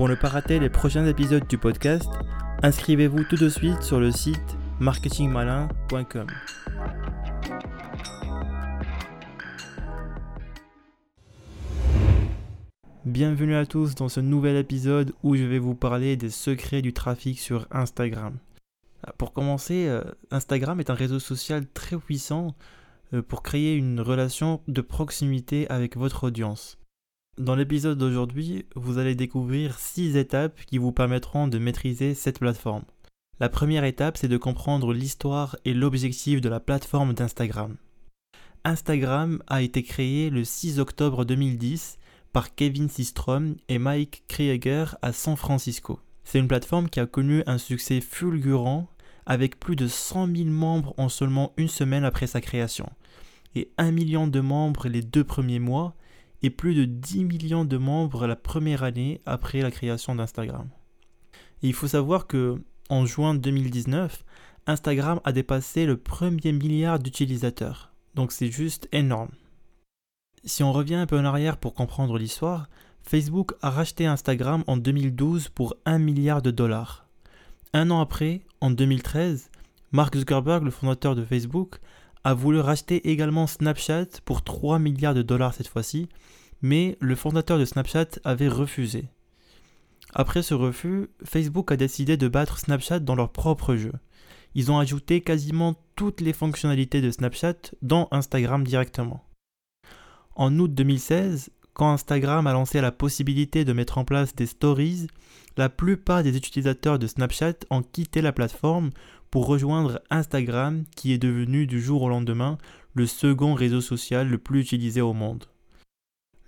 Pour ne pas rater les prochains épisodes du podcast, inscrivez-vous tout de suite sur le site marketingmalin.com. Bienvenue à tous dans ce nouvel épisode où je vais vous parler des secrets du trafic sur Instagram. Pour commencer, euh, Instagram est un réseau social très puissant euh, pour créer une relation de proximité avec votre audience. Dans l'épisode d'aujourd'hui, vous allez découvrir 6 étapes qui vous permettront de maîtriser cette plateforme. La première étape, c'est de comprendre l'histoire et l'objectif de la plateforme d'Instagram. Instagram a été créé le 6 octobre 2010 par Kevin Systrom et Mike Krieger à San Francisco. C'est une plateforme qui a connu un succès fulgurant avec plus de 100 000 membres en seulement une semaine après sa création, et 1 million de membres les deux premiers mois, plus de 10 millions de membres la première année après la création d'Instagram. il faut savoir que en juin 2019, Instagram a dépassé le premier milliard d'utilisateurs. Donc c'est juste énorme. Si on revient un peu en arrière pour comprendre l'histoire, Facebook a racheté Instagram en 2012 pour 1 milliard de dollars. Un an après, en 2013, Mark Zuckerberg, le fondateur de Facebook, a voulu racheter également Snapchat pour 3 milliards de dollars cette fois-ci, mais le fondateur de Snapchat avait refusé. Après ce refus, Facebook a décidé de battre Snapchat dans leur propre jeu. Ils ont ajouté quasiment toutes les fonctionnalités de Snapchat dans Instagram directement. En août 2016, quand Instagram a lancé la possibilité de mettre en place des stories, la plupart des utilisateurs de Snapchat ont quitté la plateforme pour rejoindre Instagram qui est devenu du jour au lendemain le second réseau social le plus utilisé au monde.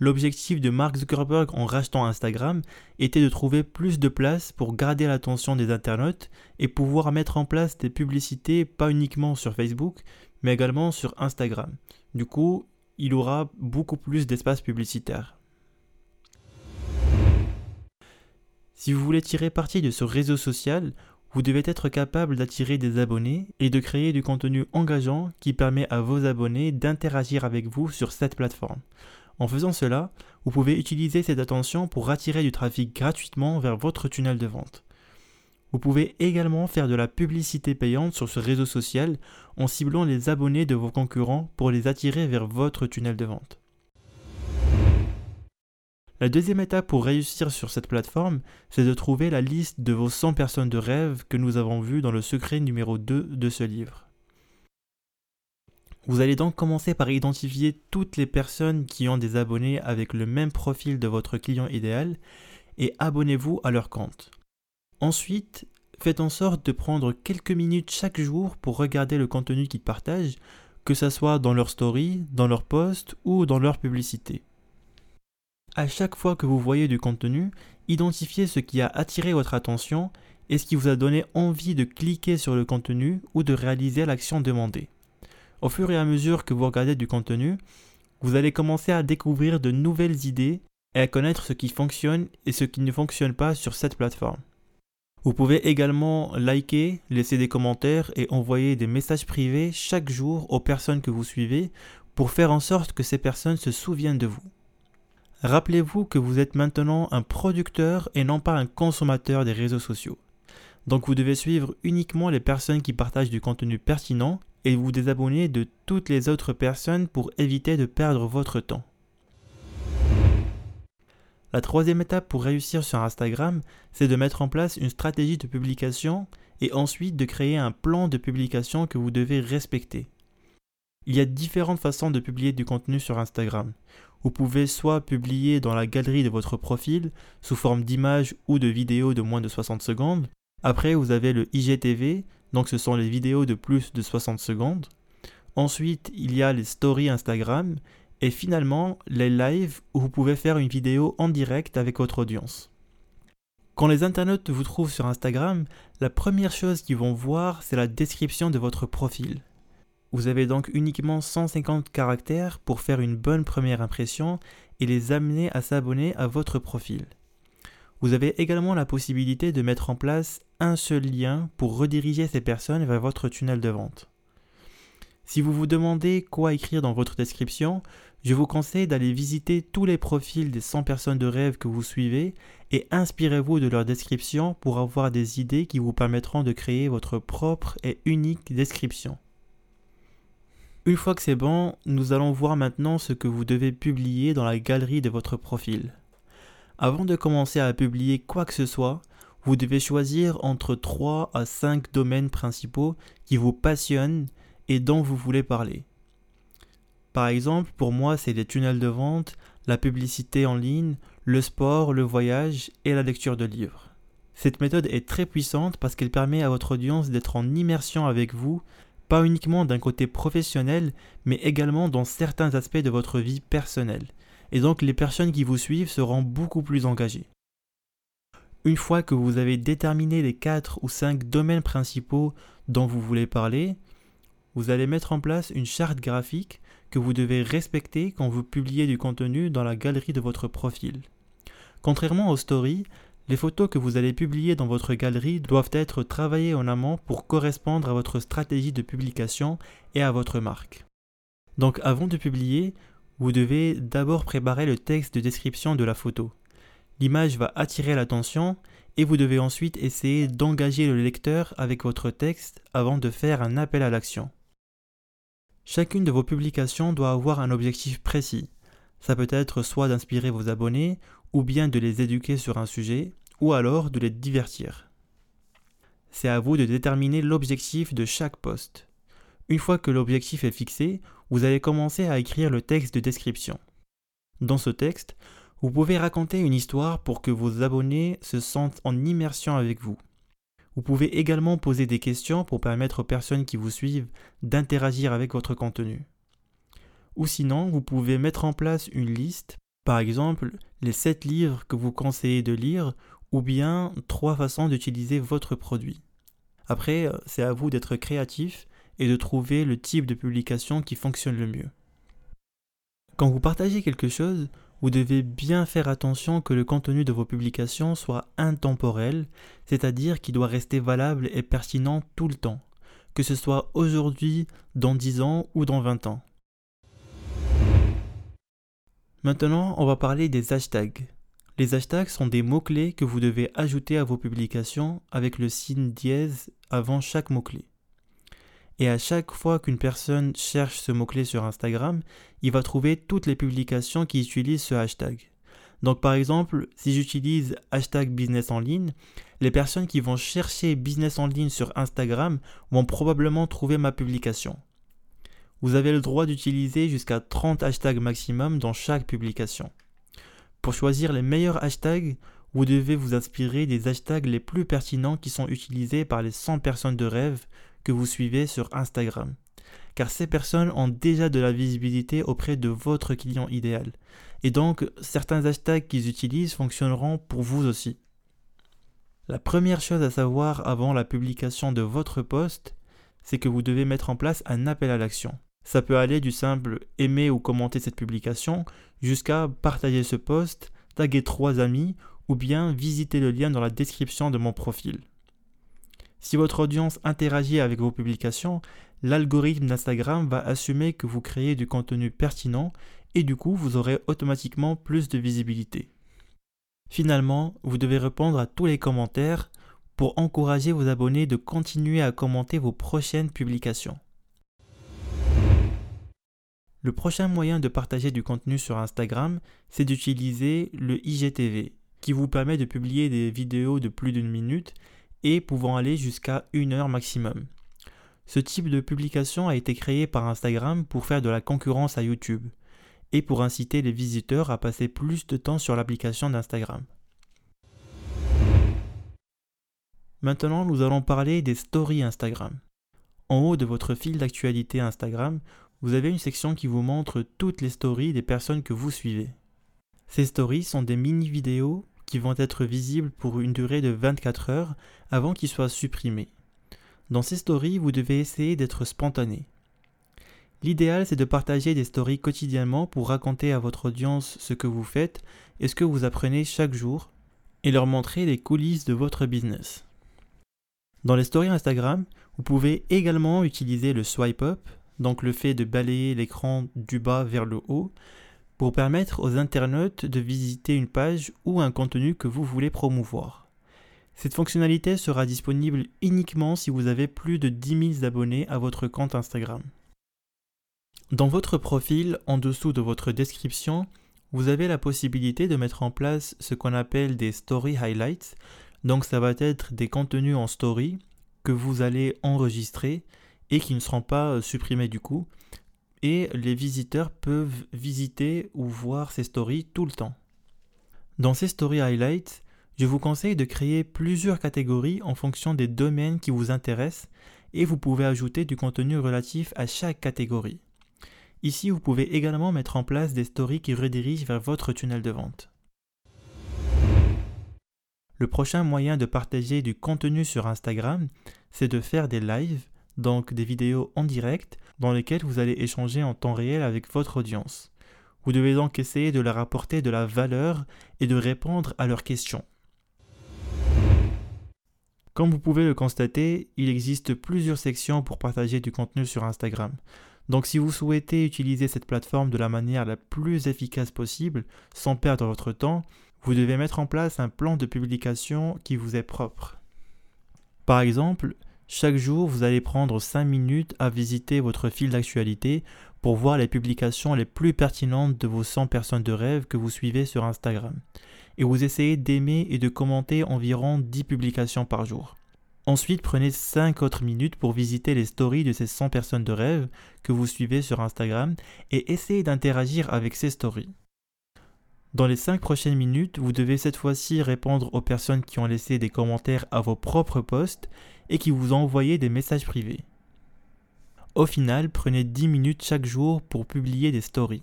L'objectif de Mark Zuckerberg en rachetant Instagram était de trouver plus de place pour garder l'attention des internautes et pouvoir mettre en place des publicités pas uniquement sur Facebook, mais également sur Instagram. Du coup, il aura beaucoup plus d'espace publicitaire. Si vous voulez tirer parti de ce réseau social, vous devez être capable d'attirer des abonnés et de créer du contenu engageant qui permet à vos abonnés d'interagir avec vous sur cette plateforme. En faisant cela, vous pouvez utiliser cette attention pour attirer du trafic gratuitement vers votre tunnel de vente. Vous pouvez également faire de la publicité payante sur ce réseau social en ciblant les abonnés de vos concurrents pour les attirer vers votre tunnel de vente. La deuxième étape pour réussir sur cette plateforme, c'est de trouver la liste de vos 100 personnes de rêve que nous avons vues dans le secret numéro 2 de ce livre. Vous allez donc commencer par identifier toutes les personnes qui ont des abonnés avec le même profil de votre client idéal et abonnez-vous à leur compte. Ensuite, faites en sorte de prendre quelques minutes chaque jour pour regarder le contenu qu'ils partagent, que ce soit dans leur story, dans leur post ou dans leur publicité. À chaque fois que vous voyez du contenu, identifiez ce qui a attiré votre attention et ce qui vous a donné envie de cliquer sur le contenu ou de réaliser l'action demandée. Au fur et à mesure que vous regardez du contenu, vous allez commencer à découvrir de nouvelles idées et à connaître ce qui fonctionne et ce qui ne fonctionne pas sur cette plateforme. Vous pouvez également liker, laisser des commentaires et envoyer des messages privés chaque jour aux personnes que vous suivez pour faire en sorte que ces personnes se souviennent de vous. Rappelez-vous que vous êtes maintenant un producteur et non pas un consommateur des réseaux sociaux. Donc vous devez suivre uniquement les personnes qui partagent du contenu pertinent et vous désabonner de toutes les autres personnes pour éviter de perdre votre temps. La troisième étape pour réussir sur Instagram, c'est de mettre en place une stratégie de publication et ensuite de créer un plan de publication que vous devez respecter. Il y a différentes façons de publier du contenu sur Instagram. Vous pouvez soit publier dans la galerie de votre profil sous forme d'image ou de vidéo de moins de 60 secondes. Après, vous avez le IGTV, donc ce sont les vidéos de plus de 60 secondes. Ensuite, il y a les stories Instagram. Et finalement, les lives où vous pouvez faire une vidéo en direct avec votre audience. Quand les internautes vous trouvent sur Instagram, la première chose qu'ils vont voir, c'est la description de votre profil. Vous avez donc uniquement 150 caractères pour faire une bonne première impression et les amener à s'abonner à votre profil. Vous avez également la possibilité de mettre en place un seul lien pour rediriger ces personnes vers votre tunnel de vente. Si vous vous demandez quoi écrire dans votre description, je vous conseille d'aller visiter tous les profils des 100 personnes de rêve que vous suivez et inspirez-vous de leur description pour avoir des idées qui vous permettront de créer votre propre et unique description. Une fois que c'est bon, nous allons voir maintenant ce que vous devez publier dans la galerie de votre profil. Avant de commencer à publier quoi que ce soit, vous devez choisir entre 3 à 5 domaines principaux qui vous passionnent et dont vous voulez parler. Par exemple, pour moi, c'est les tunnels de vente, la publicité en ligne, le sport, le voyage et la lecture de livres. Cette méthode est très puissante parce qu'elle permet à votre audience d'être en immersion avec vous uniquement d'un côté professionnel, mais également dans certains aspects de votre vie personnelle. Et donc les personnes qui vous suivent seront beaucoup plus engagées. Une fois que vous avez déterminé les 4 ou 5 domaines principaux dont vous voulez parler, vous allez mettre en place une charte graphique que vous devez respecter quand vous publiez du contenu dans la galerie de votre profil. Contrairement aux stories, les photos que vous allez publier dans votre galerie doivent être travaillées en amont pour correspondre à votre stratégie de publication et à votre marque. Donc avant de publier, vous devez d'abord préparer le texte de description de la photo. L'image va attirer l'attention et vous devez ensuite essayer d'engager le lecteur avec votre texte avant de faire un appel à l'action. Chacune de vos publications doit avoir un objectif précis. Ça peut être soit d'inspirer vos abonnés ou bien de les éduquer sur un sujet, ou alors de les divertir. C'est à vous de déterminer l'objectif de chaque poste. Une fois que l'objectif est fixé, vous allez commencer à écrire le texte de description. Dans ce texte, vous pouvez raconter une histoire pour que vos abonnés se sentent en immersion avec vous. Vous pouvez également poser des questions pour permettre aux personnes qui vous suivent d'interagir avec votre contenu. Ou sinon, vous pouvez mettre en place une liste par exemple, les 7 livres que vous conseillez de lire ou bien 3 façons d'utiliser votre produit. Après, euh, c'est à vous d'être créatif et de trouver le type de publication qui fonctionne le mieux. Quand vous partagez quelque chose, vous devez bien faire attention que le contenu de vos publications soit intemporel, c'est-à-dire qu'il doit rester valable et pertinent tout le temps, que ce soit aujourd'hui, dans 10 ans ou dans 20 ans. Maintenant, on va parler des hashtags. Les hashtags sont des mots-clés que vous devez ajouter à vos publications avec le signe dièse avant chaque mot-clé. Et à chaque fois qu'une personne cherche ce mot-clé sur Instagram, il va trouver toutes les publications qui utilisent ce hashtag. Donc par exemple, si j'utilise hashtag business en les personnes qui vont chercher business en ligne sur Instagram vont probablement trouver ma publication. Vous avez le droit d'utiliser jusqu'à 30 hashtags maximum dans chaque publication. Pour choisir les meilleurs hashtags, vous devez vous inspirer des hashtags les plus pertinents qui sont utilisés par les 100 personnes de rêve que vous suivez sur Instagram. Car ces personnes ont déjà de la visibilité auprès de votre client idéal. Et donc, certains hashtags qu'ils utilisent fonctionneront pour vous aussi. La première chose à savoir avant la publication de votre post, c'est que vous devez mettre en place un appel à l'action. Ça peut aller du simple aimer ou commenter cette publication jusqu'à partager ce post, taguer trois amis ou bien visiter le lien dans la description de mon profil. Si votre audience interagit avec vos publications, l'algorithme d'Instagram va assumer que vous créez du contenu pertinent et du coup vous aurez automatiquement plus de visibilité. Finalement, vous devez répondre à tous les commentaires pour encourager vos abonnés de continuer à commenter vos prochaines publications. Le prochain moyen de partager du contenu sur Instagram, c'est d'utiliser le IGTV, qui vous permet de publier des vidéos de plus d'une minute et pouvant aller jusqu'à une heure maximum. Ce type de publication a été créé par Instagram pour faire de la concurrence à YouTube et pour inciter les visiteurs à passer plus de temps sur l'application d'Instagram. Maintenant, nous allons parler des stories Instagram. En haut de votre fil d'actualité Instagram, vous avez une section qui vous montre toutes les stories des personnes que vous suivez. Ces stories sont des mini-vidéos qui vont être visibles pour une durée de 24 heures avant qu'ils soient supprimés. Dans ces stories, vous devez essayer d'être spontané. L'idéal, c'est de partager des stories quotidiennement pour raconter à votre audience ce que vous faites et ce que vous apprenez chaque jour et leur montrer les coulisses de votre business. Dans les stories Instagram, vous pouvez également utiliser le swipe up donc le fait de balayer l'écran du bas vers le haut, pour permettre aux internautes de visiter une page ou un contenu que vous voulez promouvoir. Cette fonctionnalité sera disponible uniquement si vous avez plus de 10 000 abonnés à votre compte Instagram. Dans votre profil, en dessous de votre description, vous avez la possibilité de mettre en place ce qu'on appelle des story highlights. Donc ça va être des contenus en story que vous allez enregistrer et qui ne seront pas euh, supprimés du coup. Et les visiteurs peuvent visiter ou voir ces stories tout le temps. Dans ces story highlights, je vous conseille de créer plusieurs catégories en fonction des domaines qui vous intéressent et vous pouvez ajouter du contenu relatif à chaque catégorie. Ici, vous pouvez également mettre en place des stories qui redirigent vers votre tunnel de vente. Le prochain moyen de partager du contenu sur Instagram, c'est de faire des lives, donc des vidéos en direct, dans lesquelles vous allez échanger en temps réel avec votre audience. Vous devez donc essayer de leur apporter de la valeur et de répondre à leurs questions. Comme vous pouvez le constater, il existe plusieurs sections pour partager du contenu sur Instagram. Donc si vous souhaitez utiliser cette plateforme de la manière la plus efficace possible, sans perdre votre temps, vous devez mettre en place un plan de publication qui vous est propre. Par exemple, chaque jour, vous allez prendre 5 minutes à visiter votre fil d'actualité pour voir les publications les plus pertinentes de vos 100 personnes de rêve que vous suivez sur Instagram. Et vous essayez d'aimer et de commenter environ 10 publications par jour. Ensuite, prenez 5 autres minutes pour visiter les stories de ces 100 personnes de rêve que vous suivez sur Instagram et essayez d'interagir avec ces stories. Dans les 5 prochaines minutes, vous devez cette fois-ci répondre aux personnes qui ont laissé des commentaires à vos propres posts et qui vous ont envoyé des messages privés. Au final, prenez 10 minutes chaque jour pour publier des stories,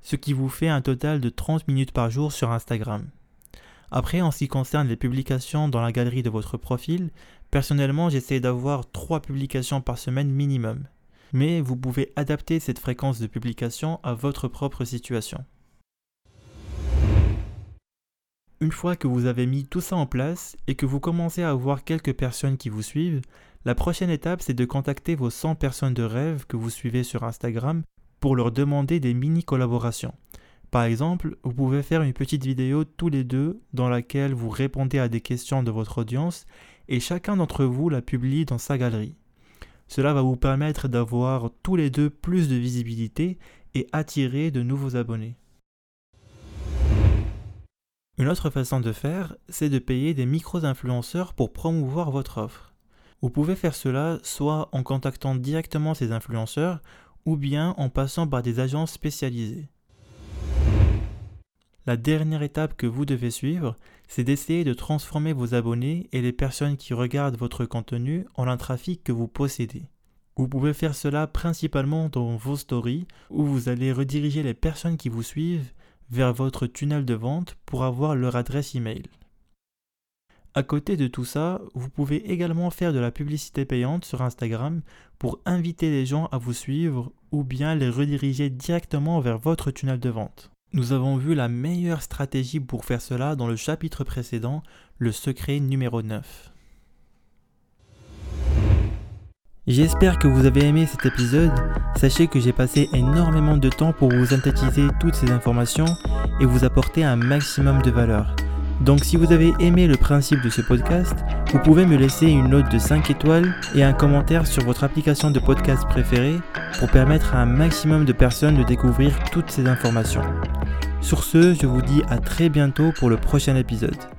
ce qui vous fait un total de 30 minutes par jour sur Instagram. Après, en ce qui concerne les publications dans la galerie de votre profil, personnellement j'essaie d'avoir 3 publications par semaine minimum. Mais vous pouvez adapter cette fréquence de publication à votre propre situation. Une fois que vous avez mis tout ça en place et que vous commencez à avoir quelques personnes qui vous suivent, la prochaine étape c'est de contacter vos 100 personnes de rêve que vous suivez sur Instagram pour leur demander des mini collaborations. Par exemple, vous pouvez faire une petite vidéo tous les deux dans laquelle vous répondez à des questions de votre audience et chacun d'entre vous la publie dans sa galerie. Cela va vous permettre d'avoir tous les deux plus de visibilité et attirer de nouveaux abonnés. Une autre façon de faire, c'est de payer des micro-influenceurs pour promouvoir votre offre. Vous pouvez faire cela soit en contactant directement ces influenceurs ou bien en passant par des agences spécialisées. La dernière étape que vous devez suivre, c'est d'essayer de transformer vos abonnés et les personnes qui regardent votre contenu en un trafic que vous possédez. Vous pouvez faire cela principalement dans vos stories où vous allez rediriger les personnes qui vous suivent vers votre tunnel de vente pour avoir leur adresse email. À côté de tout ça, vous pouvez également faire de la publicité payante sur Instagram pour inviter les gens à vous suivre ou bien les rediriger directement vers votre tunnel de vente. Nous avons vu la meilleure stratégie pour faire cela dans le chapitre précédent, le secret numéro 9. J'espère que vous avez aimé cet épisode. Sachez que j'ai passé énormément de temps pour vous synthétiser toutes ces informations et vous apporter un maximum de valeur. Donc si vous avez aimé le principe de ce podcast, vous pouvez me laisser une note de 5 étoiles et un commentaire sur votre application de podcast préférée pour permettre à un maximum de personnes de découvrir toutes ces informations. Sur ce, je vous dis à très bientôt pour le prochain épisode.